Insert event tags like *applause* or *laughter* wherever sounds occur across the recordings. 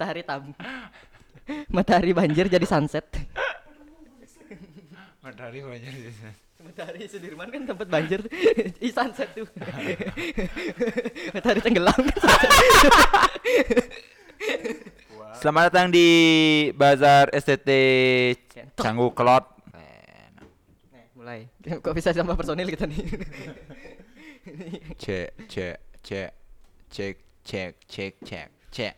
Matahari tamu. Matahari banjir jadi sunset. Matahari banyak di sana. Matahari Sudirman kan tempat banjir *laughs* Ih sunset tuh *laughs* Matahari tenggelam kan *laughs* sunset. Selamat datang di Bazar STT. Canggu Kelot. Nih, mulai Kok bisa sama personil kita nih Cek, cek, cek, cek, cek, cek, cek, cek.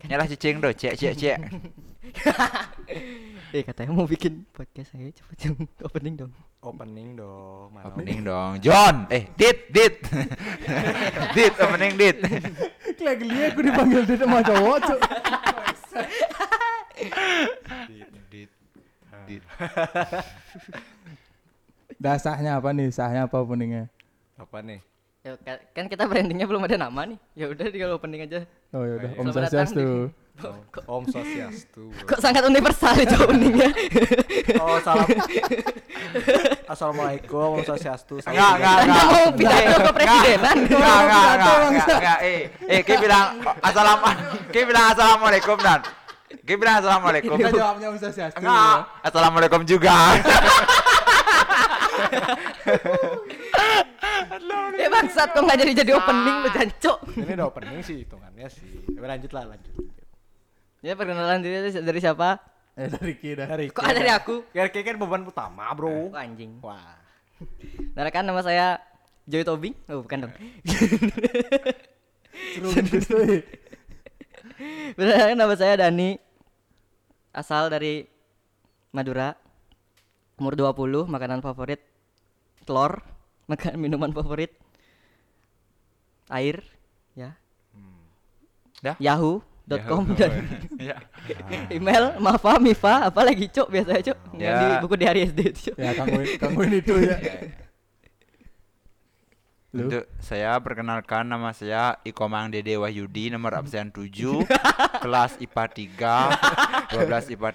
Kan- Nyalah cicing doh, cek, cek, cek. *laughs* Eh katanya mau bikin podcast ayo cepet yang *laughs* opening dong Opening dong, mana Opening dong, John. Eh, Dit, Dit, *laughs* Dit, opening Dit. Kayak geli aku dipanggil dia sama cowok, Cuk. Dit, Dit. Dasahnya apa nih? Sahnya apa openingnya? Apa nih? Ya, ka- kan kita brandingnya belum ada nama nih ya udah di kalau opening aja Oh ya udah, Baik. Om Swastiastu. *laughs* kok, Om Swastiastu. *laughs* kok sangat universal itu openingnya *laughs* Oh, salam. Assalamualaikum, Om Swastiastu. Enggak, enggak, enggak. mau pidato ke presidenan Enggak, enggak, enggak, enggak, eh, eh, Ki bilang assalam, Ki bilang assalamualaikum dan Ki bilang assalamualaikum. Kita jawabnya Om Swastiastu. Enggak, assalamualaikum juga. Eh bangsat kok nggak jadi jadi opening lu jancok Ini udah opening sih hitungannya sih. Tapi lanjut lah, lanjut. Ya perkenalan diri dari- dari siapa? Eh dari kita. Dari Kok ada dari aku? Ya kan beban utama, Bro. Oh, anjing. Wah. Narakan nama saya Joy Tobing. Oh, bukan dong. Seru eh. Benar nama saya Dani. Asal dari Madura. Umur 20, makanan favorit telur, *laughs* makan minuman favorit air, ya. Dah? Yahoo.com *laughs* Ya, dan *laughs* Ya. email Mafa Mifa apalagi cok biasanya cok yang Ya. di buku di hari SD itu cok Ya kangguin, kangguin itu ya. Lu? Untuk saya perkenalkan nama saya Ikomang Dede Wahyudi nomor absen 7 kelas IPA 3 12 IPA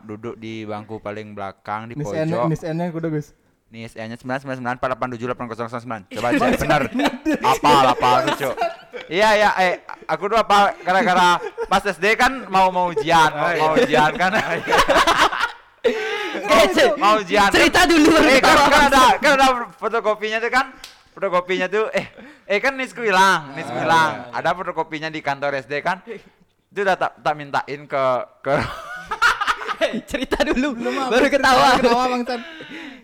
3 duduk di bangku paling belakang di Nis N, pojok Nis N-nya kudu guys. Nih SE nya 999 487 8009 coba cek *laughs* bener. Apa apa cok iya iya eh aku tuh apa gara-gara pas SD kan mau mau ujian mau, *laughs* mau ujian kan. Cok, mau ujian cerita dulu. Eh kan, kan ada kan ada fotokopinya tuh kan. Fotokopinya tuh eh eh kan nisku hilang nisku hilang. ada fotokopinya di kantor SD kan. Itu udah tak tak mintain ke ke *laughs* cerita dulu. Baru ketawa. Ketawa bangsan.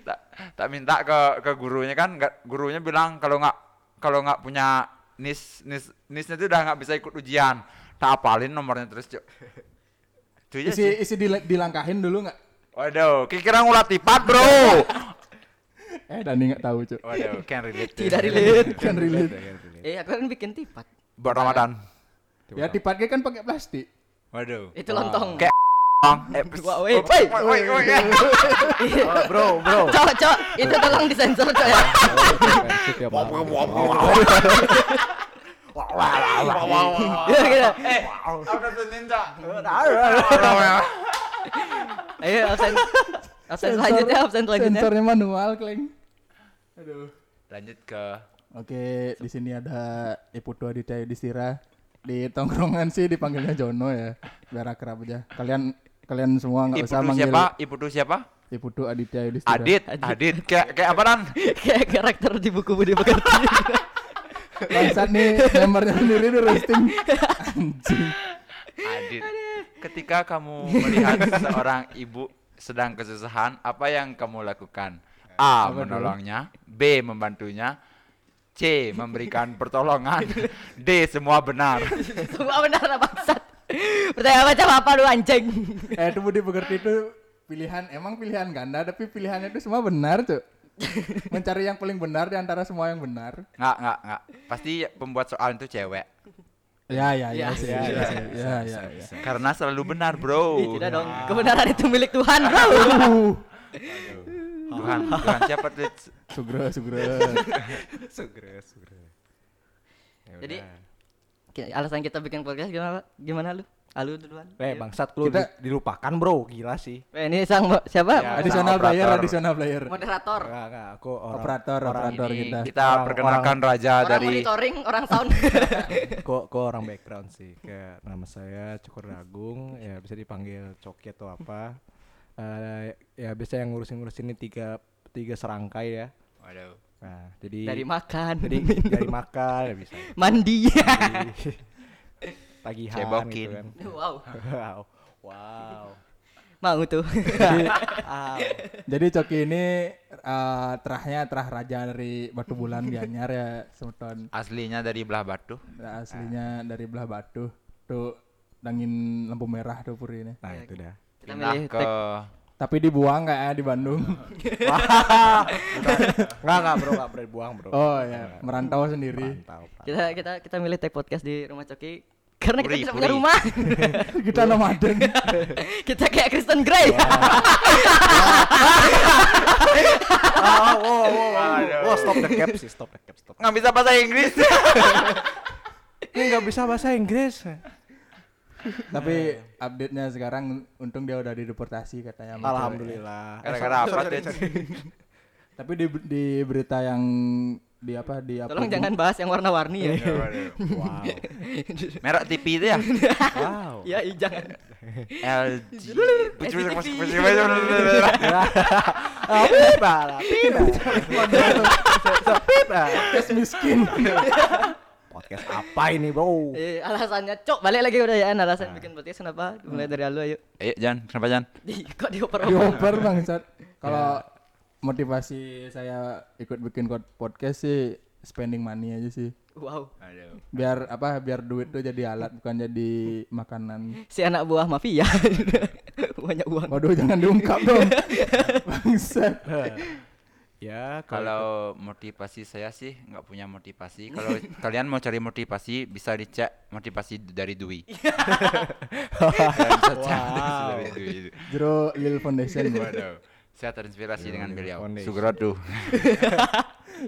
Tak, tak minta ke ke gurunya kan nggak gurunya bilang kalau nggak kalau nggak punya nis nis nisnya tuh udah nggak bisa ikut ujian. Tak apalin nomornya terus cok *laughs* itu Isi sih. isi dil- dilangkahin dulu nggak? waduh kira ngulat tipat bro. *laughs* Eh Dani nggak tahu, Cuk. waduh can relate *laughs* tidak relate. Kan relate. eh aku kan bikin tipat. Buat ramadan. Ya tipatnya kan pakai plastik. waduh. Itu lontong. Kayak *laughs* Wah, wait, woi woi woi Oh, bro, bro. *laughs* cok cok itu tolong disensor cok ya Ya, maaf. ya gitu eh udah tuh ninja ayo absen absen selanjutnya absen selanjutnya Sensornya manual, Kleng. Aduh. lanjut ke Oke, di sini ada Iputu Aditya Yudhistira. Di tongkrongan sih dipanggilnya Jono ya, biar akrab aja. Kalian kalian semua nggak ibu usah manggil siapa ibu tuh siapa Iputu Aditya Yudhistira. Adit Adit kayak kayak apa dan *laughs* kayak karakter di buku Budi Pekerti *laughs* Bangsat nih membernya sendiri di roasting. Anjing. Adit, ketika kamu melihat *laughs* seorang ibu sedang kesusahan, apa yang kamu lakukan? A. Apa? Menolongnya, B. Membantunya, C. Memberikan pertolongan, D. Semua benar. semua benar lah bangsat pertanyaan macam apa lu anjing Eh itu Budi Pekerti itu pilihan emang pilihan ganda tapi pilihannya itu semua benar, Cuk. Mencari yang paling benar di antara semua yang benar. Nggak, nggak, nggak. Pasti pembuat soal itu cewek. Ya ya ya Ya, sih, ya, ya, ya, ya, ya, ya. Karena selalu benar, bro. Ih, tidak dong kebenaran itu milik Tuhan bro Uh, Tuhan, Tuhan siapa tuh? Sugro, Sugro. Sugre, sugre. Ya Jadi. Ki- alasan kita bikin podcast gimana gimana lu Alu duluan. Eh bangsat lu Kita- di- dilupakan bro, gila sih. Eh, ini sang siapa? Ya. Additional player, additional player. Moderator. Enggak, enggak, aku orang Operator, orang, operator Ini kita. kita Orang- perkenalkan raja Orang dari monitoring, orang sound. *laughs* Kok kok orang background sih. Kayak nama saya Cukur Agung, ya bisa dipanggil Coki atau apa. Eh ya biasa yang ngurusin-ngurusin ini tiga tiga serangkai ya. Waduh. Nah, jadi Dari makan, jadi dari makan ya bisa. mandi. Dari tagihan Cebokin. gitu kan. wow. Wow. Wow. Mau tuh. Jadi, *laughs* ah, Jadi Coki ini eh, terahnya terah raja dari Batu Bulan Gianyar ya, semeton. aslinya dari belah batu. Nah, aslinya dari belah batu. Tuh dangin lampu merah tuh puri ini. nah itu dah. Kita Pindah milih ke Tapi dibuang kayak ya di Bandung. *laughs* Enggak, enggak bro, enggak boleh buang bro. Oh ya, merantau sendiri. Mantap. kita kita kita milih tag podcast di rumah Coki karena kita Puri, tidak punya puri. rumah. *laughs* Kita nomaden. *laughs* kita kayak Kristen Grey. Oh, oh, oh, oh, oh, stop the cap sih, stop the cap, stop. nggak bisa bahasa Inggris. Ini nggak bisa bahasa Inggris. Tapi update-nya sekarang untung dia udah dideportasi katanya. Alhamdulillah. Gara-gara apa tuh? Tapi di di berita yang di apa di apa Tolong jangan bahas yang warna-warni ya. Wow. Merek TV itu ya? Wow. ya, iya, jangan. LG. Pipa lah, pipa. Pipa. Miskin. Podcast apa ini, Bro? Eh, alasannya cok balik lagi udah ya alasan bikin podcast kenapa mulai dari alu ayo Ayo Jan, kenapa Jan? di kok dioper Dioper bangsat. Kalau motivasi saya ikut bikin podcast sih spending money aja sih. wow Biar apa? Biar duit tuh jadi alat bukan jadi makanan. si anak buah mafia *laughs* banyak uang Waduh jangan diungkap dong. *laughs* Bangsat. *laughs* Ya, Kalau motivasi saya sih nggak punya motivasi. Kalau *laughs* kalian mau cari motivasi bisa dicek motivasi dari Dwi. *laughs* Dwi. Jero Lil Foundation. Waduh. Saya terinspirasi dengan beliau. Foundation. Sugrodu.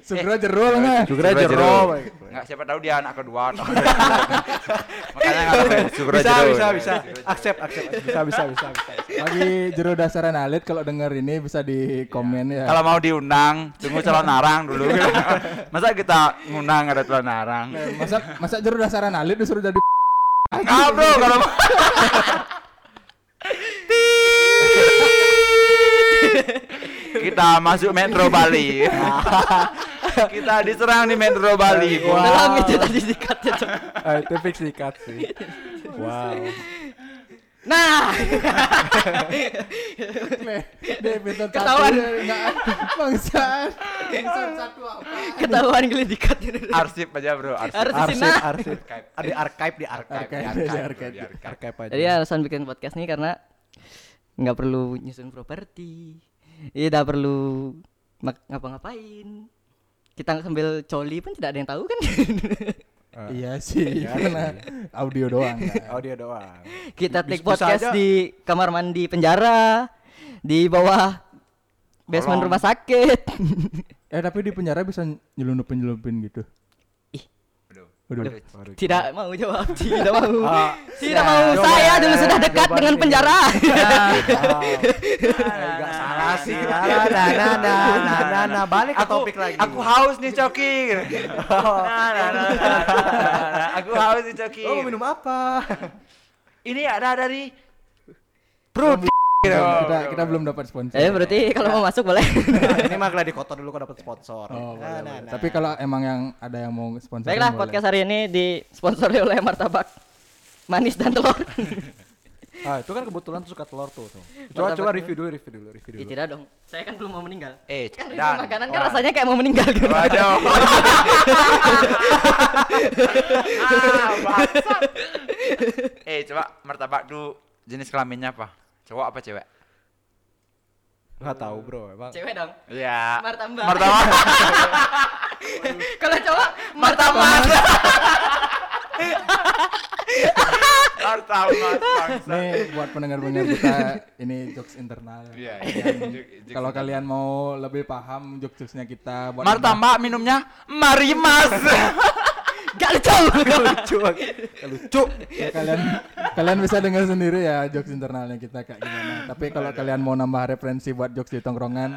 Segera *laughs* jero lah nggak? Juga jero. Enggak siapa tahu dia anak kedua. Makanya Sugro Bisa, Jero. bisa, bisa. Accept, accept. Bisa, bisa, bisa, bisa. Bagi jero dasaran alit kalau denger ini bisa di komen ya. Kalau mau diundang, tunggu calon arang dulu. *laughs* Masa kita ngundang ada calon arang? masa masa jero dasaran alit disuruh jadi Ah bro, kalau mau. *laughs* kita masuk Metro Bali. *laughs* *laughs* kita diserang di Metro Bali. Wah. dalam itu tadi dikatnya cok *laughs* Ah, itu fix dikat sih. *laughs* Wow. nah episode Ketahuan. Episode satu apa? ketahuan geli dikat Arsip aja bro, arsip. Arsip, Nah. arsip. Di archive, di archive. Di archive. archive. Di archive. Archive aja. jadi alasan bikin podcast nih karena nggak perlu nyusun properti tidak perlu mak- ngapa-ngapain kita sambil coli pun tidak ada yang tahu kan Ah. Iya sih, karena audio doang. kan. Audio doang. kita take podcast aja. di kamar mandi penjara di bawah basement Kolong. rumah sakit Eh tapi di penjara bisa nyelundupin nyelundupin gitu. Waduh. Tidak mau jawab tidak mau Ah, tidak ya, mau saya ya, dulu sudah ya, dekat dengan penjara Enggak salah sih. Nah, nah, nah, nah, nah, nah, nah, balik ke Aku, topik lagi. aku haus nih Coki. Nah, nah, nah, nah, nah. Aku haus nih Coki. Oh, mau minum apa? Ini ada dari Fruity. Kita kita belum dapat sponsor. eh berarti kalau mau masuk boleh Nah, ini mah gladi kotor dulu kok dapat sponsor. Oh, boleh, Nah, nah, boleh. nah. Tapi kalau emang yang ada yang mau sponsor baiklah podcast hari ini disponsori oleh martabak manis dan telur *laughs* Ah, itu kan kebetulan tuh suka telur tuh. tuh. Coba Martabak coba review dulu, review dulu, review Ih, dulu. tidak dong saya kan belum mau meninggal Eh, kan review dan makanan kan Wah. rasanya kayak mau meninggal gitu Waduh. *laughs* ah, *laughs* eh, coba martabak tuh jenis kelaminnya apa? Cowok apa cewek? Enggak tahu, Bro. Emang cewek dong Ya. Martabak. Martabak. *laughs* kalau cowok martabak Martabak. *laughs* bangsat. Nih buat pendengar-pendengar kita ini jokes internal. Iya. Kalau kalian mau lebih paham jokes-jokesnya kita buat Martabak minumnya Marimas. *laughs* Gak lucu. *laughs* lucu banget. lucu Ya, kalian kalian bisa dengar sendiri ya jokes internalnya kita kayak gimana. Tapi kalau kalian mau nambah referensi buat jokes di tongkrongan,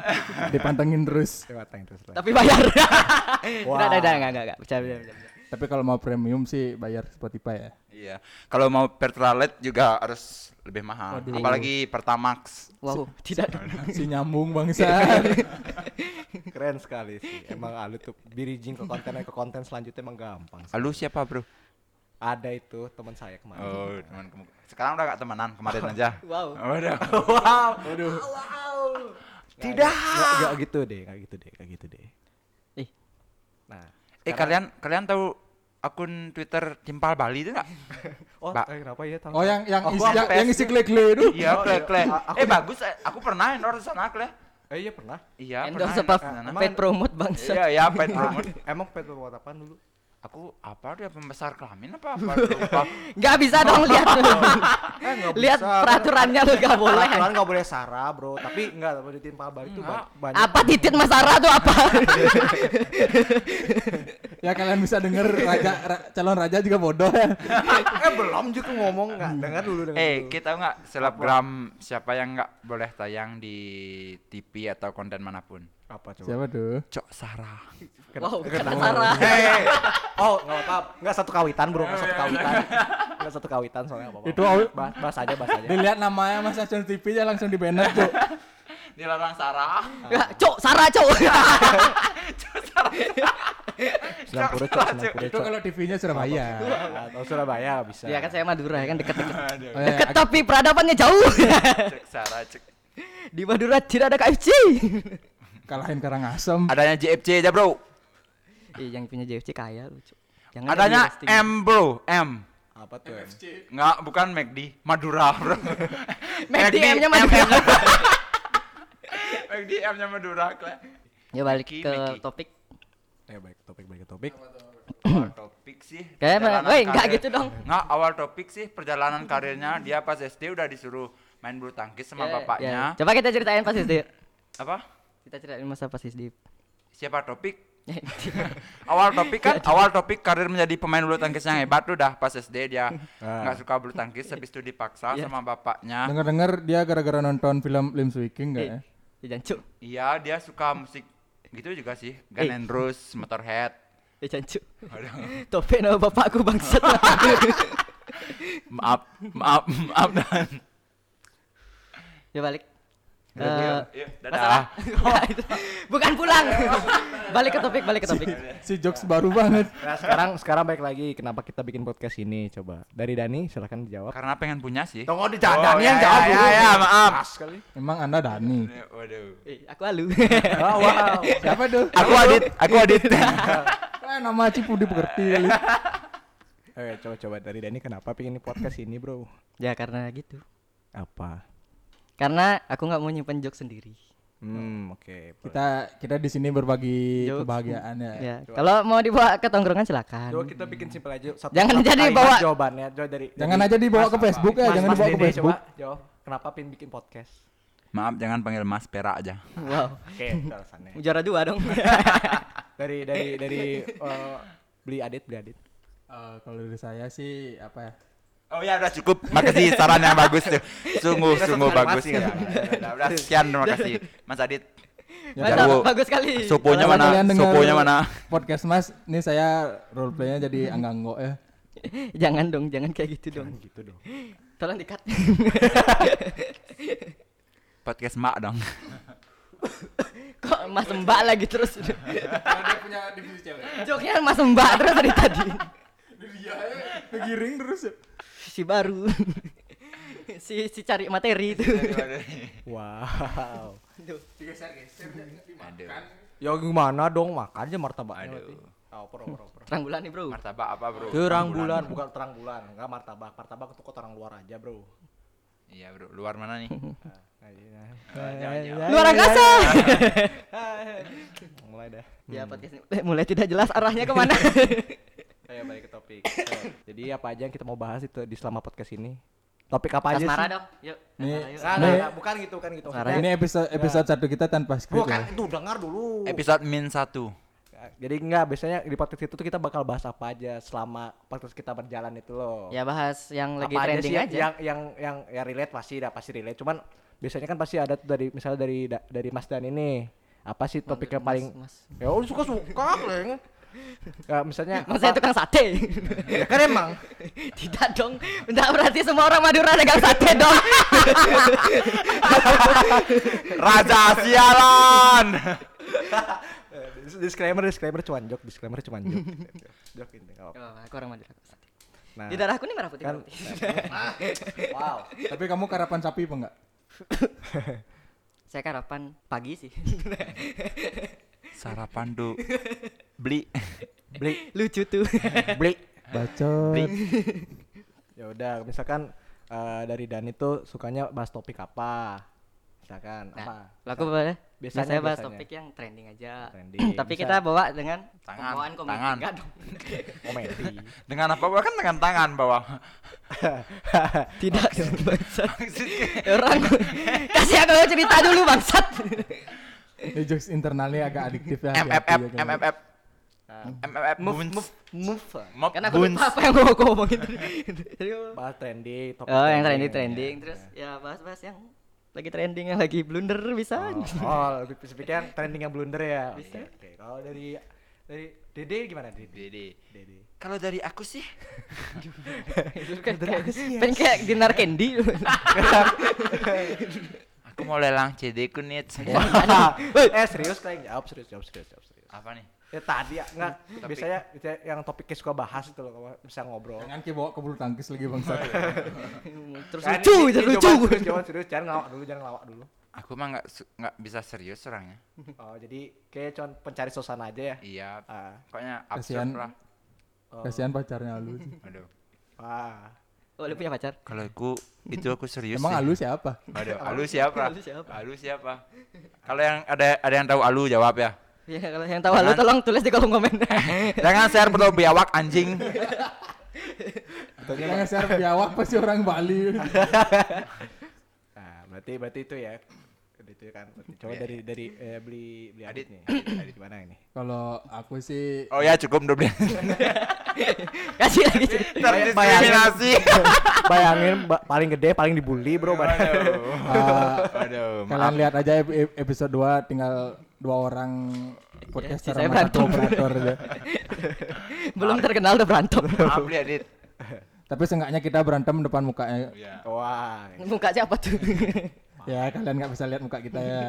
dipantengin terus. lah Tapi bayar. Wah. *laughs* Enggak, enggak, enggak, enggak, enggak. Bercanda, bercanda, bercanda. Tapi kalau mau premium sih bayar Spotify ya. Iya. Kalau mau Pertalite juga harus lebih mahal. Waduh. Apalagi Pertamax. Wow, tidak. *laughs* Si nyambung bangsa. keren sekali sih emang Alu tuh bridging ke konten ke konten selanjutnya emang gampang sih. Lalu siapa, Bro? ada itu teman saya kemarin Oh, teman kamu. Sekarang udah gak temenan, kemarin aja. *laughs* *laughs* Wow. Waduh. wow Waduh. tidak nggak nggak gitu deh nggak gitu deh nggak gitu deh Ih, nah Eh kalian kalian tahu akun Twitter Timpal Bali itu enggak? *laughs* oh Mbak. eh, kenapa ya tahu Oh yang yang Oh, isi, yang, yang isi kle-kle itu. Iya, Oh, iya. kle. A- aku- Eh bagus, eh, aku pernah endorse sana kle. eh iya pernah Iya, endorse pernah. endorse sana. Paid promote bangsa. Iya, iya, paid Ah, promote. emang pet buat apa dulu Aku apa dia pembesar kelamin apa apa? *laughs* Lupa. Enggak bisa dong lihat. *laughs* eh nggak *laughs* lihat bisa. peraturannya lu enggak boleh. peraturan nggak boleh sara bro tapi nggak tapi di timpa balik itu Nggak. banyak Apa titit Mas Sarah tuh apa? Ya kalian bisa denger raja ra- calon raja juga bodoh ya. eh belum juga ngomong nggak dengar dulu dengar Eh, dulu. kita nggak selebgram siapa yang nggak boleh tayang di TV atau konten mana pun? Apa coba Siapa tuh? Cok Sarah. wow, kata Sarah. Eh, oh nggak apa nggak satu kawitan bro nggak satu kawitan nggak satu kawitan soalnya apa Itu awi- bahas, bahas aja bahas aja Dilihat namanya Mas Acun TV ya langsung di banner tuh. *laughs* Dilarang Sarah. Ya, cok, Sarah, cok. cok puluh Itu cok kalau TV-nya Surabaya. atau Surabaya bisa Ya kan saya Madura ya kan deket-deket. *laughs* Oh, ya, Deket ag- tapi peradabannya jauh. Cek Sarah, cek. Di Madura tidak ada KFC. Kalahin Karangasem. Adanya JFC aja, Bro. Ih, yang punya JFC kaya lu, cok. Jangan Adanya. M, Bro. M. apa tuh em? Nggak, bukan McD, Madura, Bro. *laughs* McD M-nya Madura. McD *laughs* M-nya Madura. Ya balik ke topik. eh baik topik baik topik Awal topik *clears throat* sih. Woi, enggak gitu dong. Nggak, awal topik sih perjalanan karirnya dia pas SD udah disuruh main bulu tangkis sama Ya, bapaknya. ya. Coba kita ceritain pas SD. Apa? Kita ceritain masa pas SD. Siapa topik? *laughs* *laughs* awal topik kan awal topik karir menjadi pemain bulu tangkis yang hebat tuh dah pas SD dia *laughs* Ah. nggak suka bulu tangkis habis itu dipaksa Iya. sama bapaknya Dengar-dengar dia gara-gara nonton film Lim Swicking enggak ya? Ya jangan cuk. iya dia suka musik gitu juga sih Gun Eh. and Roses Motorhead Ya jangan cuk. Aduh. Topik nama bapakku bangsat. maaf maaf maaf dan ya balik. Yuk, Eh, yuk, masalah. *laughs* dadah Nah, itu. Bukan pulang. *laughs* balik ke topik, balik ke topik. Si jokes baru banget. nah sekarang sekarang baik lagi kenapa kita bikin podcast ini coba dari Dani silahkan dijawab karena pengen punya sih tunggu di Oh, Dani yang ya, jawab ya, dulu ya, ya, maaf. Sekali Emang Anda Dani. waduh Eh, aku alu. *laughs* oh, wow Siapa tuh? aku adit aku adit Eh, nama Cipu dipengerti. Oke, coba coba dari Dani kenapa pengen podcast ini, Bro? ya karena gitu. Apa? Karena aku nggak mau nyimpen joke sendiri. Hmm, oke. Kita kita di sini berbagi Jokes. kebahagiaan ya. Ya, kalau mau dibawa ke tongkrongan silakan. Coba kita bikin simpel aja. Satu, Jangan satu jadi bawa- jawabannya. Coba dari Jangan dari- aja dibawa Mas, ke Facebook ya, Mas, jangan Mas dibawa ke Dede, Facebook. Coba jawab. Kenapa pengen bikin podcast? maaf jangan panggil mas perak aja Wow. Oke, itu alasannya. Dua dong. *laughs* dari dari dari eh, beli adit beli adit. Eh, kalau dari saya sih apa ya? Oh ya udah cukup. Makasih saran yang bagus tuh. Sungguh sungguh bagus. Ya, kan? udah, udah, udah, sekian terima kasih. Mas Adit. Mantap, Jago. bagus sekali. Kalau mana? Soponya mana? Podcast Mas, ini saya role playnya jadi Angganggo ya. *laughs* jangan dong, jangan kayak gitu dong. Gitu dong. Tolong dikat. *laughs* Podcast Mak dong. *laughs* Kok Mas Mbak lagi terus? dia punya divisi cewek. Joknya Mas Mbak terus dari tadi. Dia ngegiring terus. ya. Si baru. *laughs* si si cari materi itu. Wow. Aduh. Ya gimana dong makan aja martabaknya. Aduh. Oh, pro, pro, pro. Terang bulan nih, Bro. Martabak apa, Bro? Terang bulan bukan terang bulan, enggak martabak. Martabak untuk orang luar aja, Bro. Iya, Bro. Luar mana nih? Nah, *laughs* iya. Jangan. Luar angkasa. *laughs* Mulai dah. ya podcast ini eh, mulai tidak jelas arahnya ke mana. Ayo balik ke topik. So, *coughs* jadi apa aja yang kita mau bahas itu di selama podcast ini? Topik apa aja Asmara sih? dong. Yuk. Nih. Nah, Nih. nah, nah, bukan gitu kan gitu. Maksudnya- Ini episode episode satu kita tanpa skrip Bukan ya. itu dengar dulu. Episode min 1. Jadi enggak biasanya di podcast itu tuh kita bakal bahas apa aja selama podcast kita berjalan itu loh. Ya bahas yang lagi Apa trending sih aja. Yang yang yang ya relate pasti dah pasti relate. Cuman biasanya kan pasti ada tuh dari misalnya dari da- dari Mas Dan ini. Apa sih topik yang Mas- paling Mas. Ya udah suka suka leng. Ya misalnya apa- tukang sate. ya kan emang *laughs* Tidak dong. Enggak berarti semua orang Madura dagang sate dong. *laughs* Raja sialan. *laughs* disclaimer disclaimer cuman jok disclaimer cuman jok. jok ini nggak apa-apa. Oh, aku orang Madura. Nah, Di darahku ini merah putih. kan berarti. wow. Tapi kamu karapan sapi apa enggak? Saya karapan pagi sih. Sarapan du. Beli. Blik Lucu tuh. blik. Bacot. Beli. Ya udah misalkan eh, dari Dani tuh sukanya bahas topik apa? Misalkan apa? Nah, laku boleh. Biasanya- Biasanya bahas biasanya. topik yang trending aja. Trending. *clears throat* Tapi Bisa. kita bawa dengan Tangan, pembawaan komedi. tangan. Enggak dong. *laughs* komedi. Dengan apa? Kan dengan tangan bawah. *laughs* Tidak *laughs* bangsat. Orang kasih aku cerita dulu bangsat. Ini jokes internalnya agak adiktif ya. MFF, ya. MFF. Nah, MFF. Move, move, move. Mop Karena aku lupa apa yang mau aku ngomongin. *laughs* Jadi, bahas trending, topik Oh, yang trending. trending trending terus ya bahas-bahas yang lagi trending yang lagi blunder bisa. Oh, oh lebih spesifiknya trending yang blunder ya. Bisa. Oke, oke. Kalau dari dari Dede gimana Dede? Dede. Dede. Kalau dari aku sih, *laughs* Kayak- Pengen kayak dinar candy. *laughs* aku mau lelang CD ku nih. eh serius kalian jawab serius jawab serius jawab serius. Apa nih? Ya tadi ya enggak biasanya, biasanya yang topiknya suka bahas itu loh kalau bisa ngobrol. Jangan ki bawa ke bulu tangkis lagi bangsa. terus Kan lucu, ini- lucu. coba Serius, jangan ngelawak dulu, jangan ngelawak dulu. Aku mah nggak nggak bisa serius orangnya. Oh, jadi kayak cuma pencari suasana aja ya. Iya. Ah, Pokoknya Kasihan. absurd lah. oh. Kasihan pacarnya Alu. Aduh. Ah. Oh, lu punya pacar? Kalau aku itu aku serius. Emang sih. Alu siapa? Aduh, Alu siapa? Alu siapa? Alu siapa? Kalau yang ada ada yang tahu Alu jawab ya. Ya kalau yang tahu lu tolong tulis di kolom komen. *laughs* Jangan share foto biawak anjing. Jangan share biawak pasti orang Bali. Nah, berarti berarti itu ya. Itu kan. Berarti Coba Iya, dari dari eh, beli beli Adit. adit nih. Adit gimana ini? Kalau aku sih Oh ya cukup udah beli. *laughs* Kasih lagi. Terdiskriminasi. Bayangin ba- paling gede paling dibully, Bro. Aduh. *laughs* uh, kalian lihat aja ep- ep- episode 2 tinggal dua orang podcaster saya sama satu berantem. operator aja. *laughs* Belum terkenal udah berantem. Maaf Dit. Tapi seenggaknya kita berantem depan mukanya. Iya. Wah. Muka siapa tuh? *laughs* Ya kalian nggak bisa lihat muka kita ya.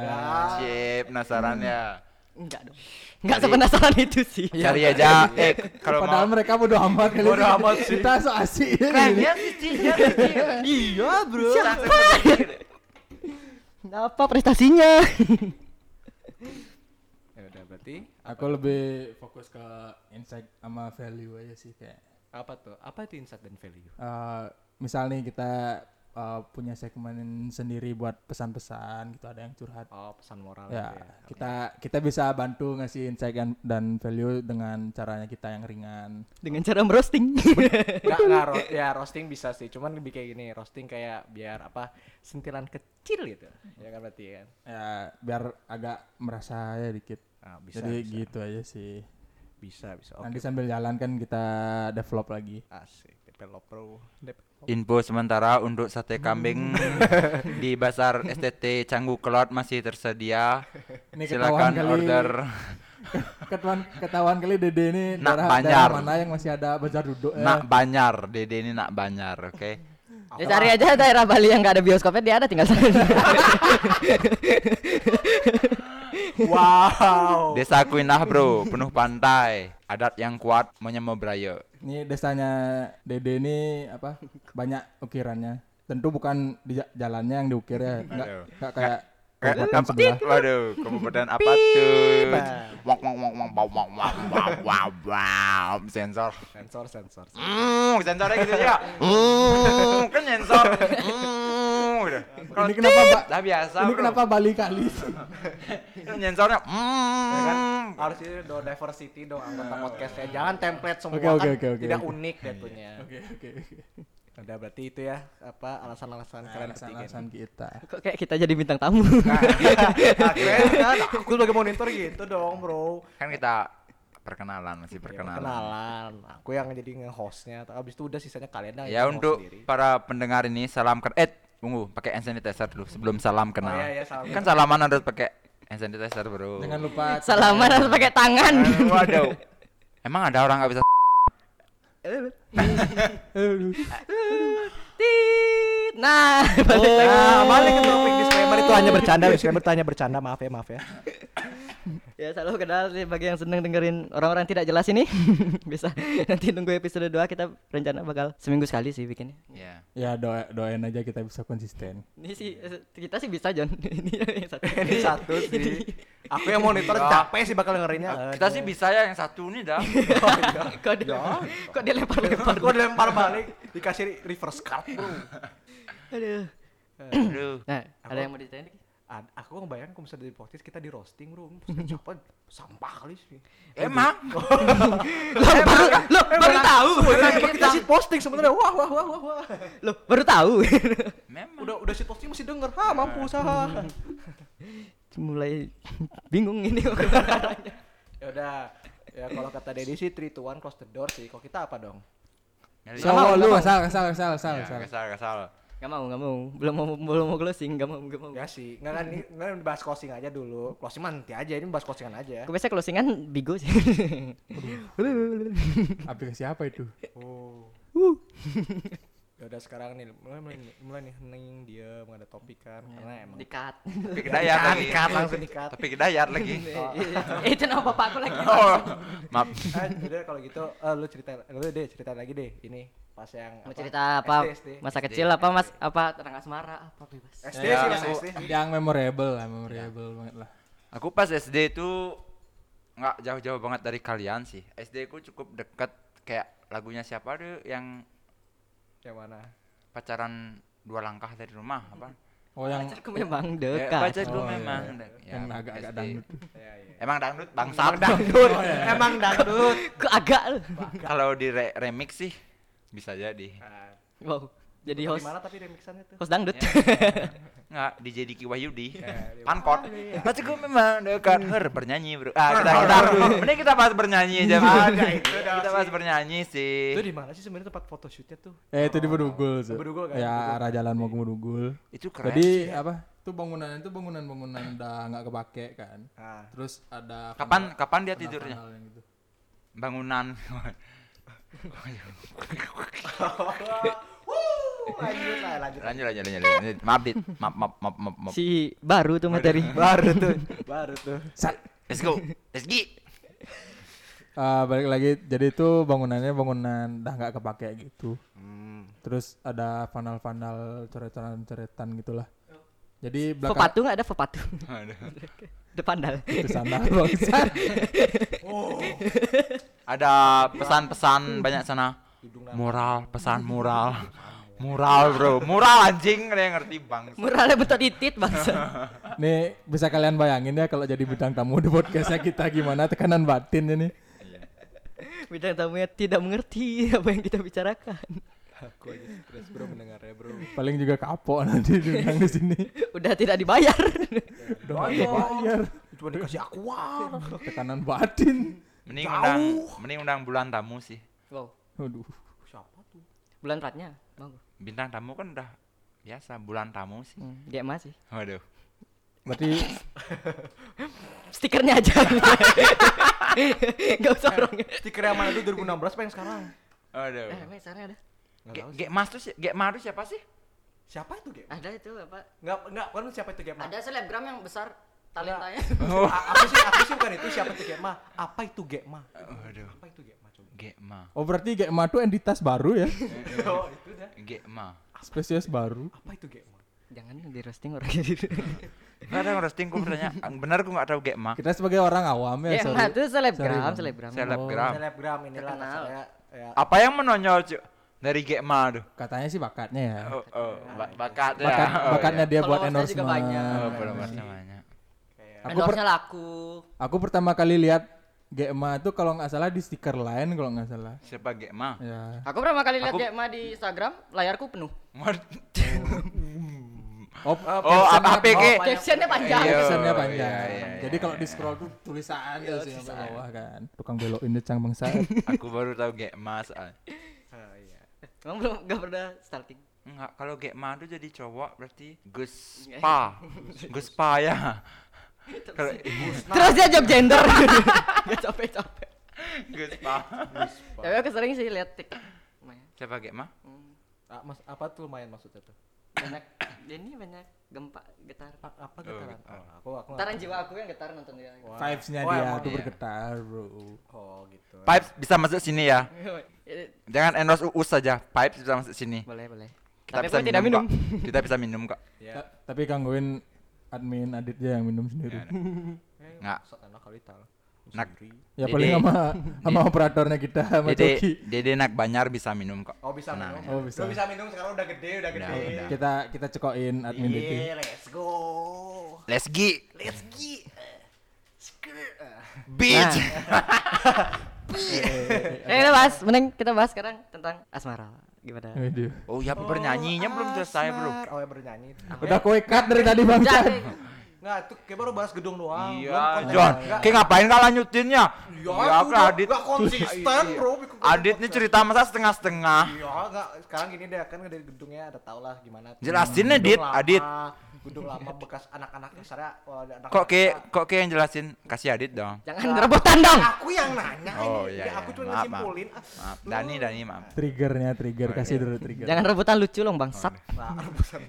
Sip, penasaran ya. Enggak dong. Enggak sepenasaran itu sih. *laughs* Cari aja. Eh, kalau Padahal mau mereka bodo amat kali. Bodo amat sih. Kita so asik. Kayaknya sisinya Iya, Bro. Siapa? Apa prestasinya? Ya udah berarti Aku lebih fokus ke insight sama value aja sih kayak. apa tuh? Apa itu insight dan value? eh misal nih kita eh, punya segmen sendiri buat pesan-pesan gitu ada yang curhat Oh, pesan moral ya gitu ya. kita kita bisa bantu ngasih insight dan, dan value dengan caranya kita yang ringan Dengan cara merosting. *laughs* Enggak, enggak ro- ya roasting bisa sih, cuman lebih kayak gini, roasting kayak biar apa sentilan kecil gitu. Ya kan berarti kan. ya biar agak merasa ya dikit Nah, bisa, jadi bisa. gitu aja sih Bisa, bisa. Oke. nanti sambil jalan kan kita develop lagi Asik, develop pro. Develop. Info sementara untuk sate kambing di Pasar STT Canggu Kelot masih tersedia. ini Silakan kali order. ketahuan ketahuan kali dede ini Nak daerah, Banjar. daerah mana yang masih ada bazar duduk ya. Nak Banyar, Dede ini nak Banyar, oke? Ya cari aja daerah Bali yang enggak ada bioskopnya dia ada tinggal sana. *laughs* Wow. Desa Kuinah bro, penuh pantai, adat yang kuat menyembah Brayo. Ini desanya Dede ini apa? Banyak ukirannya. Tentu bukan di ja- jalannya yang diukir ya. Enggak Kayak kabupaten apa? sebelah. Waduh, kabupaten apa tuh? Wak wak wak wak wak wak wak wak sensor. Sensor, sensor. Hmm, sensornya gitu ya. Hmm, kan sensor. Hmm, udah. Kalau Ini kenapa, Pak? Dah biasa. Ini kenapa Bali kali? Kan sensornya. Ya kan Hmm. harus ini dong diversity dong anggota podcastnya. Jangan template semua Oke, oke, kan tidak unik dia punya. Oke, oke, oke. Udah berarti itu ya apa alasan-alasan kalian bertiga. Alasan-alasan kita. Kok kayak kita jadi bintang tamu. *laughs* Nah, keren kan? Aku sebagai monitor gitu dong, bro. Kan kita perkenalan masih Ya, perkenalan. perkenalan. Aku yang jadi nge-hostnya. Habis itu udah sisanya kalian dah Ya yang untuk nge-host sendiri. para pendengar ini salam ken eh tunggu pakai hand sanitizer dulu sebelum salam kenal. iya, iya, salam kan salaman harus pakai hand sanitizer bro. Jangan lupa Salaman harus pakai tangan. Waduh. Emang ada orang nggak bisa. *laughs* Nah, balik lagi. Nah, balik ke topik disclaimer itu hanya bercanda, *laughs* disclaimer itu hanya bercanda, maaf ya, maaf ya. Ya salam kenal sih bagi yang seneng dengerin orang-orang tidak jelas ini *laughs* Bisa nanti nunggu episode 2 kita rencana bakal seminggu sekali sih bikinnya Ya. ya doa doain aja kita bisa konsisten. Ini sih kita sih bisa John *laughs* Ini yang satu Ini satu sih. Aku yang monitor capek sih bakal dengerinnya. Kita sih bisa ya yang satu nih dah. *laughs* Kok dia, kok dia lempar-lempar Kok dilempar balik dikasih reverse card, Bro. Aduh Aduh. Nah ada yang mau diceritain lagi? Ad, aku ngebayang kalau misalnya di podcast kita di roasting, Bro. Podcast siapa sampah kali sih. Emang *laughs* Loh baru, loh, baru tahu kita shit posting sebenarnya. Wah, wah, wah, wah, wah. Loh baru tahu *laughs* memang Udah udah shit posting masih denger. Ha, mampu usaha. *laughs* Mulai bingung ini ya udah. Ya kalau kata Dedi sih 3 to 1 close the door sih. Kok kita apa dong? So, lu asal asal asal asal Ya, asal. kesal kesal. Gak mau, gak mau Belum mau, belum mau closing Gak mau, gak mau Ya sih. Nggak kan ini bahas closing aja dulu. Closing mah nanti aja. Ini bahas closingan aja. Aku biasa closingan bigo sih Aplikasi apa itu? Oh. Ya udah sekarang nih mulai mulai, mulai nih hening dia ada topik kan karena emang Dikat Tapi kedayat lagi. Dikat, langsung dikat. Tapi kedayat lagi. Eh, *laughs* Itu nama bapakku lagi *laughs* Oh, maaf. Ah, udah kalau gitu eh, lu cerita lu deh cerita lagi deh ini pas yang Mau cerita apa? SD, SD. Masa kecil apa mas? Apa tentang asmara? Apa bebas? SD Ya, sih mas aku- SD Yang memorable lah, memorable banget lah. Aku pas SD itu nggak jauh-jauh banget dari kalian sih. SD ku cukup deket kayak lagunya siapa deh yang yang mana pacaran dua langkah dari rumah apa? Oh yang Aku memang Ya, dekat. pacar dulu Oh, iya, memang. iya. Ya, yang agak-agak dangdut. ya, ya. Emang dangdut bangsat. dangdut *laughs* emang dangdut Kok agak lu? Kalau di re- remix sih bisa jadi. Ah, Wow. Jadi di host mana tapi remixannya tuh host dangdut. *laughs* Nggak, DJ Diki Wahyudi. di Pankot. Pasti gue memang dekat Her bernyanyi, Bro. Ah, kita kita mending kita bahas bernyanyi aja. Ada itu dah Kita bahas bernyanyi sih. itu di mana sih sebenarnya tempat photoshootnya tuh Eh itu di Bedugul. Bedugul kan? Ya arah jalan mau ke Bedugul. Itu keren. Jadi sih. apa? Itu bangunan itu bangunan-bangunan udah nggak kepake kan. nah Terus ada Kapan kapan dia tidurnya? gitu. Bangunan. *laughs* *laughs* *laughs* lanjut lah lanjut lanjut lanjut lanjut. lanjut. Maaf, Dit. Maaf, maaf, maaf, maaf, maaf. Si baru tuh materi. *laughs* baru tuh baru tuh Let's go. Let's go. Ah, balik lagi jadi itu bangunannya bangunan udah nggak kepake gitu. Hmm. Terus ada panel-panel coretan-coretan gitulah. Jadi belakang Pepatu nggak ada pepatu. Aduh. Depan dal. itu sandal bangsa. *laughs* Ada pesan-pesan banyak sana. Moral, pesan moral. Mural, Bro. Mural anjing, ada yang ngerti, Bang. Muralnya betul titit bangsa. *laughs* Nih bisa kalian bayangin ya kalau jadi bintang tamu di podcastnya kita gimana tekanan batin ini. Bidang tamunya tidak mengerti apa yang kita bicarakan. aku aja stres bro mendengarnya bro Paling juga kapok nanti diundang di sini. *laughs* Udah tidak dibayar. Udah dibayar. cuma dikasih akuar Tekanan batin. Mending undang, mending undang bulan tamu sih. wow. Waduh. siapa tuh Bulan platnya. Mau. Bintang tamu kan udah biasa, bulan tamu sih. Hmm, dia masih. Waduh. Berarti *laughs* Stikernya aja. Gak usah orangnya. stiker yang mana tuh 2016 apa yang sekarang Waduh. Eh, sekarang ada. Nggak. Ge Mas tuh si- Ge Mas tuh siapa sih? siapa itu game Ada itu apa? nggak nggak kan siapa itu game Ada selebgram yang besar talentanya. *laughs* aku sih aku sih bukan itu siapa itu game apa itu game Waduh. apa itu game coba Ge Ma. oh berarti Gekma tuh entitas baru ya. *laughs* oh itu dah Ge Ma. Spesies baru. apa itu game Jangan di roasting orang gitu. *laughs* Enggak ada yang roasting ku bertanya. Benar ku enggak tahu Ge Ma. Kita sebagai orang awam ya, Ya, sorry. enggak itu selebgram, selebgram. Selebgram. selebgram inilah Terkenal. saya ya Apa yang menonjol cu? dari Ge Ma tuh? Katanya sih bakatnya ya. Oh, oh, ba- bakat ya. Bakat, Oh, bakatnya iya. dia buat juga endorsement. banyak. Oh, belum namanya. Kayak Aku per- Endorse-nya laku. Aku pertama kali lihat Gekma itu kalau nggak salah di stiker lain kalau nggak salah. Siapa Ge Ma? Ya. Aku pertama kali lihat Aku- Gekma di Instagram, layarku penuh. Oh, Oh, apa APK? Captionnya panjang. Iya. Captionnya iya, panjang. iya, iya, Jadi kalau iya. di scroll tuh tulisan gitu sih sampai bawah kan. Tukang belokin deh cang bangsa. *laughs* Aku baru tahu Gekma soalnya. Ah, iya. Emang belum gak pernah starting. Enggak, kalau Gekma tuh jadi cowok berarti Guspa. Guspa ya. *laughs* Kalau Terus dia job gender. Gak capek-capek. Guspa. Tapi aku sering sih lihat. Lumayan. Siapa Gekma? Hmm, Ah, mas, apa tuh lumayan maksudnya tuh? Banyak ini banyak gempa getar. A- apa Oh, getaran? getar. Oh, aku aku Getaran jiwa aku yang getar nonton dia. Wah. Vibes-nya Oh, dia iya. bergetar, bro. Oh, gitu. Pipes bisa masuk sini ya. *laughs* Jangan endorse uus saja. Pipes bisa masuk sini. boleh boleh. Kita Tapi bisa aku tidak minum. kok. Kita bisa minum kok. Ya. Ta- Tapi gangguin admin Aditnya yang minum sendiri. *laughs* Nggak. Sok enak kali tal. Nak. Ya paling sama sama operatornya kita sama Dede, Coki. Dede nak banyar bisa minum kok. Oh bisa Tenang minum. Oh, bisa. Lu bisa minum sekarang udah gede, udah gede. Udah, udah. Kita kita cekokin admin Dede. Iya, let's go. Let's gi. Let's go. Bitch. *laughs* *laughs* Eh kita bahas, mending kita bahas sekarang tentang asmara. Gimana? Oh ya bernyanyinya belum selesai bro. Oh ya bernyanyi. Udah kowe cut dari tadi bang. Jadi, *laughs* Enggak, itu kayak baru bahas gedung doang. Iya. John. Enggak. Kayak ngapain kau lanjutinnya? Iya, Ya, aku aku Adit. Enggak konsisten, Bro. bikin Adit ini podcast. cerita masa setengah-setengah. Iya, enggak. Sekarang gini deh, kan dari gedungnya ada tau lah gimana. Jelasin, Gedung Adit, lama, Adit. Gedung lama bekas anak-anak dasarnya. oh, ada anak Kok kayak kok kayak yang jelasin kasih Adit dong. jangan rebutan dong. Aku yang nanya Oh, ini. iya, Ya, aku iya. cuma Maaf, maaf. nyimpulin. Ah, Maaf, Dani Dani maaf. Triggernya trigger Oh, kasih iya. dulu trigger. Jangan rebutan lucu loh bangsat. Nah, rebusan.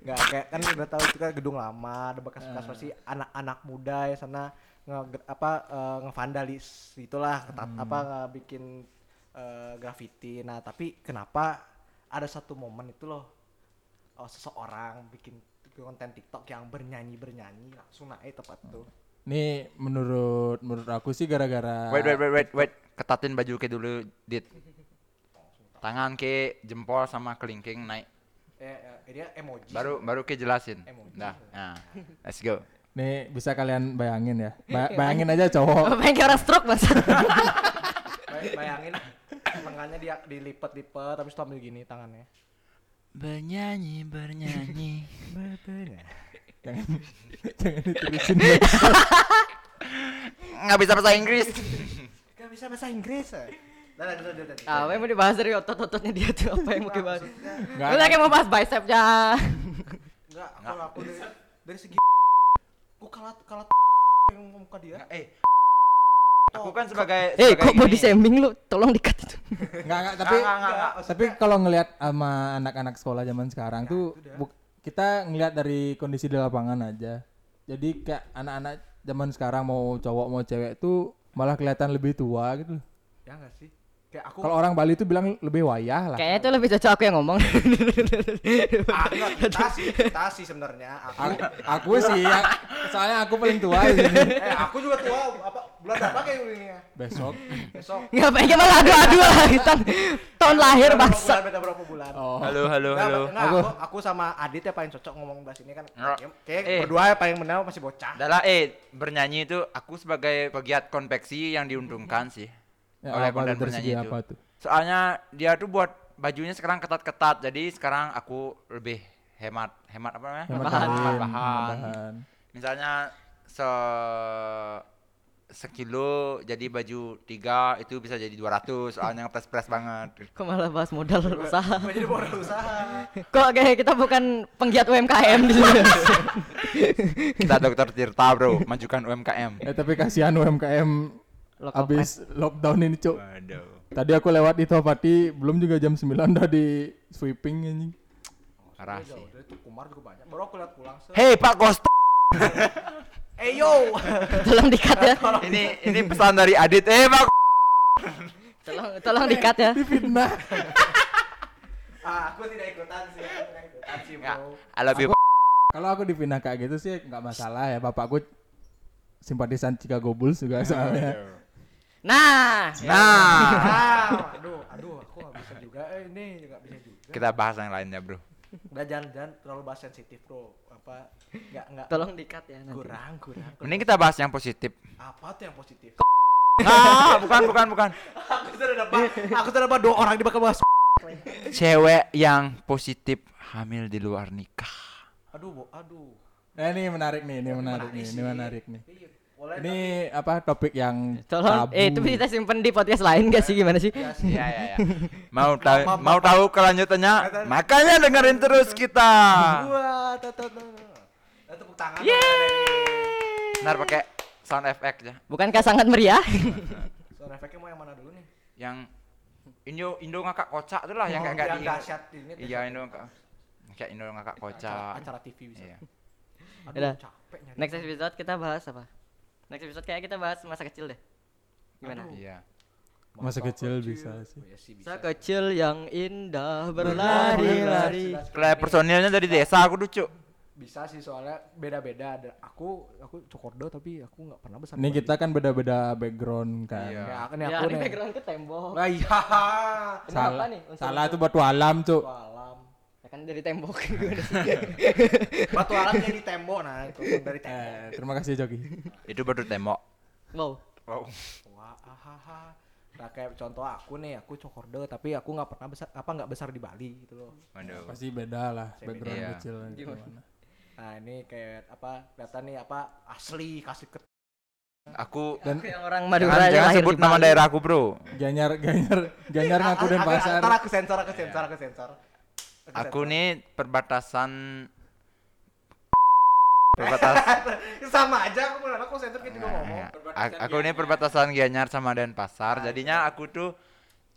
Enggak, kayak kan udah tahu itu kan gedung lama, ada bekas-bekas pasti anak-anak muda ya sana nge apa eh, ngevandalis itulah ketat, apa ngebikin eh, graffiti. Nah, tapi kenapa ada satu momen itu loh oh, seseorang bikin konten TikTok yang bernyanyi-bernyanyi langsung naik tepat tuh. Nih menurut menurut aku sih gara-gara Wait wait wait wait wait. Ketatin baju ke dulu, Dit. Tangan ke jempol sama kelingking naik. Eh, eh, dia emoji. Baru baru ke jelasin. Emoji. Dah. Nah, let's go. nih bisa kalian bayangin ya. Ba- bayangin aja cowok. Pengen kayak orang stroke. Bay- bayangin tangannya dia dilipat-lipat tapi setelah begini tangannya. Bernyanyi bernyanyi. jangan jangan diterusin ya. Nggak bisa bahasa Inggris. Gak bisa bahasa Inggris. ya? Apa yang mau dibahas dari otot-ototnya dia tuh apa yang mau dibahas? Lu lagi mau bahas bicepnya. Enggak, kalau aku dari dari segi aku kalah kalah yang muka dia. Eh, aku kan sebagai Eh, sebagai kok body ini- shaming lu? Tolong dikat itu. Nggak, nggak, tapi Nggak, nggak, nggak. tapi kalau ngelihat sama anak-anak sekolah zaman sekarang tuh itu dah. buk- kita ngelihat dari kondisi di lapangan aja. Jadi kayak anak-anak zaman sekarang mau cowok mau cewek tuh malah kelihatan lebih tua gitu. Ya enggak sih? Kayak aku Kalau orang Bali tuh bilang lebih wayah lah. Kayaknya itu lebih cocok aku yang ngomong. ah, kita sih, kita sih sebenarnya. Aku Aku, aku sih, ya, soalnya aku paling tua *laughs* di sini. eh aku juga tua apa bulan apa kayak ini ya? Besok. Besok. Enggak pengen malah adu-adu lah kita. Tahun lahir bangsa. bulan, Beda berapa bulan? Oh. Halo halo Enggak, halo. enggak, Aku- aku, aku sama Adit ya paling cocok ngomong bahas ini kan. Kayak, kayak Eh. berdua ya paling benar masih bocah. Adalah eh bernyanyi itu aku sebagai pegiat konveksi yang diuntungkan sih. Ya, oleh apa konten tuh dari segi bernyanyi itu. apa tuh? Soalnya dia tuh buat bajunya sekarang ketat-ketat. Jadi sekarang aku lebih hemat hemat apa namanya? Hemat bahan. bahan, bahan. bahan. Misalnya se sekilo jadi baju tiga itu bisa jadi 200 soalnya ngepres pres banget Kok malah bahas modal usaha? *laughs* Jadi modal usaha. Kok kayak kita bukan penggiat UMKM di sini. kita dokter Tirta bro majukan UMKM Eh tapi kasihan UMKM Lokal abis lockdown ini cuk. waduh Tadi aku lewat di Topati belum juga jam 9 udah di sweeping anjing. parah sih Udah itu Kumar juga banyak. Baru aku lihat pulang. se- hei Pak Kosto *laughs* Eh yo. *laughs* Tolong dikat ya. ini ini pesan dari Adit eh Pak Tolong tolong dikat ya. Difitnah. *laughs* ah, aku tidak ikutan sih. Aku tidak ikutan sih, Nggak. Bro. I love you Kalau aku dipindah kayak gitu sih nggak masalah ya. Bapakku simpatisan Chicago Bulls juga soalnya. Nah, nah Ah, *laughs* aduh, aduh, aku nggak bisa juga. Eh, ini nggak bisa juga. kita bahas yang lainnya bro Udah jangan-jangan terlalu bahas sensitif, bro. Apa? Nggak, nggak. tolong dikat ya nanti. Kurang, kurang. mending kita bahas yang positif Apa tuh yang positif? ah bukan bukan bukan aku sudah dapat, aku sudah dapat dua orang di bakal bahas. cewek yang positif hamil di luar nikah Aduh, Bo, aduh. Nah, ini menarik nih, ini menarik nih, ini menarik nih. Boleh Ini apa topik yang Tolong, tabu. eh itu kita simpen di podcast lain gak sih gimana sih? ya. *laughs* Iya iya iya. *laughs* Mau tahu mau tahu kelanjutannya? Makanya dengerin terus kita. Wah. Eh, tepuk tangan. Yeay. Ntar pakai sound effect ya. Bukankah sangat meriah? *laughs* Sound efeknya mau yang mana dulu nih? Yang Indo Indo ngakak kocak tuh lah yang Oh, kayak yang di dahsyat ini. Iya Indo ngakak. Kayak Indo ngakak kocak. acara TV bisa. Iya. Aduh, Udah. capek nyari. Next episode kita bahas apa? Next episode kayak kita bahas masa kecil deh. Gimana? Aduh. Iya. Masa kecil bisa sih. Oh, iya sih, bisa. Masa kecil yang indah berlari-lari. Kayak personilnya dari desa aku tuh, Cuk. Bisa sih soalnya beda-beda. Ada aku aku cokordo tapi aku nggak pernah besar. Ini kita kan beda-beda background kan. Iya. Bali. Ya, Ya, aku ini nih. background ke tembok. Lah iya. Salah, nih? Salah itu batu alam, Cuk. Batu alam. Ya kan dari tembok *laughs* gimana sih? Batu alam yang di tembok nah itu dari tembok. Eh, terima kasih Jogi. Itu baru tembok. Wow. Wow. Wah, ahaha. Nah kayak contoh aku nih, aku cokordo tapi aku nggak pernah besar apa nggak besar di Bali gitu loh. Waduh. Pasti beda lah background Iya. kecil Gimana? Nah ini kayak apa kelihatan nih apa asli kasih ke Aku Dan Aku yang orang Madura jangan, yang jangan sebut nama daerah aku, Bro. Ganyar Ganyar Ganyar ngaku dan pasar. Ntar aku sensor, aku sensor, aku sensor. Aku nih perbatasan *laughs* perbatas sama aja aku benar aku kan juga Nah, ngomong. ya. A- aku ini perbatasan Gianyar sama Denpasar. Jadinya aku tuh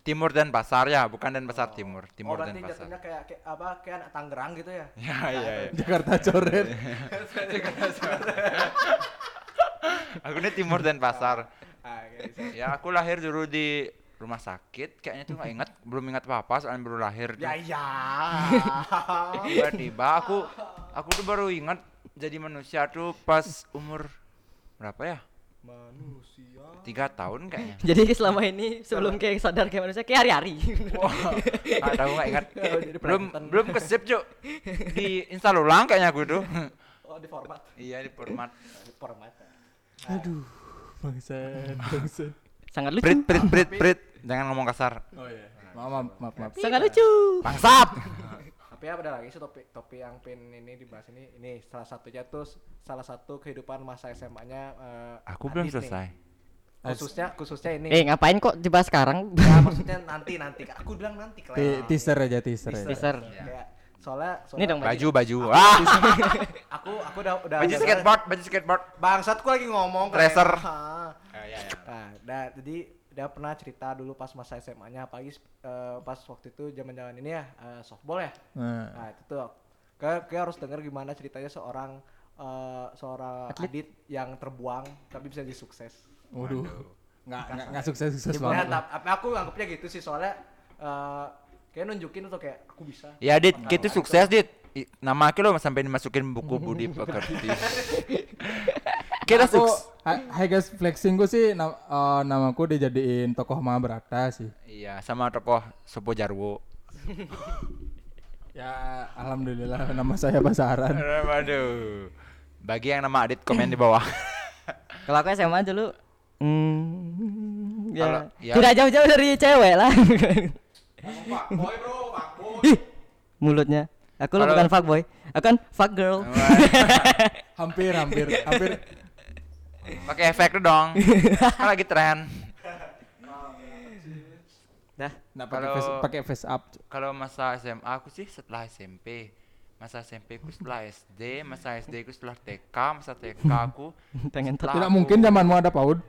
Timur Denpasar ya, bukan Denpasar Timur, Oh Timur berarti Denpasar. jatuhnya kayak, kayak apa kayak anak Tangerang gitu ya? Ya, iya, iya. Jakarta coret. *laughs* Aku ini Timur Denpasar. Ah, kayak gitu. Ya, aku lahir dulu di rumah sakit. Kayaknya tuh nggak ingat, belum ingat apa-apa soalnya baru lahir. tuh. Ya iya. *laughs* Tiba-tiba aku aku tuh baru ingat jadi manusia tuh pas umur berapa ya? Manusia. Tiga tahun kayaknya. Jadi selama ini sebelum kayak sadar kayak manusia kayak hari-hari. Nggak tahu nggak ingat. Oh, belum belum kesip cuk. Di install ulang kayaknya aku tuh. Oh di format. iya di format. Di format. Aduh, bangsat, bangsat. Sangat lucu. Prit prit prit prit. Jangan ngomong kasar. Oh iya. Maaf, maaf, maaf, maaf. Sangat lucu. Bangsat. *laughs* Tapi ada lagi sih topik topik yang pin ini dibahas ini. Ini salah satunya tuh salah satu kehidupan masa SMA-nya eh, Aku belum Adit nih. selesai. Khususnya khususnya ini. Eh ngapain kok dibahas sekarang? *laughs* Ya maksudnya nanti nanti. Aku bilang nanti Ti- kalian. Teaser aja, teaser ya. Teaser. Kayak soalnya, Ini soalnya dong Baju baju. Ah, *laughs* aku aku udah udah baju skateboard, baju skateboard. Bangsat aku lagi ngomong Tracer. Ah. iya, Nah, dah, jadi dia pernah cerita dulu pas masa SMA-nya apalagi eh, pas waktu itu zaman-zaman ini ya eh, softball ya. Nah, Nah, itu tuh kayak, kayak harus denger gimana ceritanya seorang eh, seorang adit yang terbuang tapi bisa jadi sukses. waduh. Nggak, nggak, nggak sukses, sukses Nah, banget. tapi aku anggapnya gitu sih soalnya eh kayak nunjukin tuh kayak aku bisa. Ya Dit, gitu sukses Dit. I- Nama aku lo sampai dimasukin buku Budi *laughs* Pekerti. *laughs* Kita Aku, hi guys, flexing gue sih na eh, namaku dijadiin tokoh Mahabharata sih. Iya, sama tokoh Sopo Jarwo. *laughs* Ya, alhamdulillah nama saya pasaran. *laughs* Waduh. Bagi yang nama Adit komen di bawah. *laughs* Kalau aku SMA dulu hmm, ya, Kalau- ya. tidak jauh-jauh dari cewek lah. Boy bro, boy. Ih, mulutnya. Aku lo bukan fuckboy, aku kan fuck girl. hampir, hampir, hampir. Pakai efek tuh dong. *laughs* Kan lagi tren. Dah. Nah, pakai Kalau- face, pakai face up. Kalau masa SMA aku sih setelah SMP. Masa SMP *laughs* aku setelah SD, masa SD aku setelah TK, masa TK aku Pengen. Tidak mungkin zamanmu ada PAUD.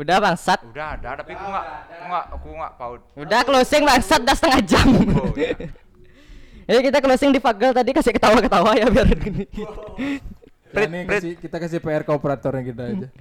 Udah bangsat. udah ada tapi aku nggak aku nggak aku nggak paut. Udah closing bangsat dah setengah jam. Oh, iya. *laughs* Jadi kita closing di girl tadi kasih ketawa-ketawa ya biar gini. Prit, prit. kasih, kita kasih PR ke operatornya kita aja. *laughs*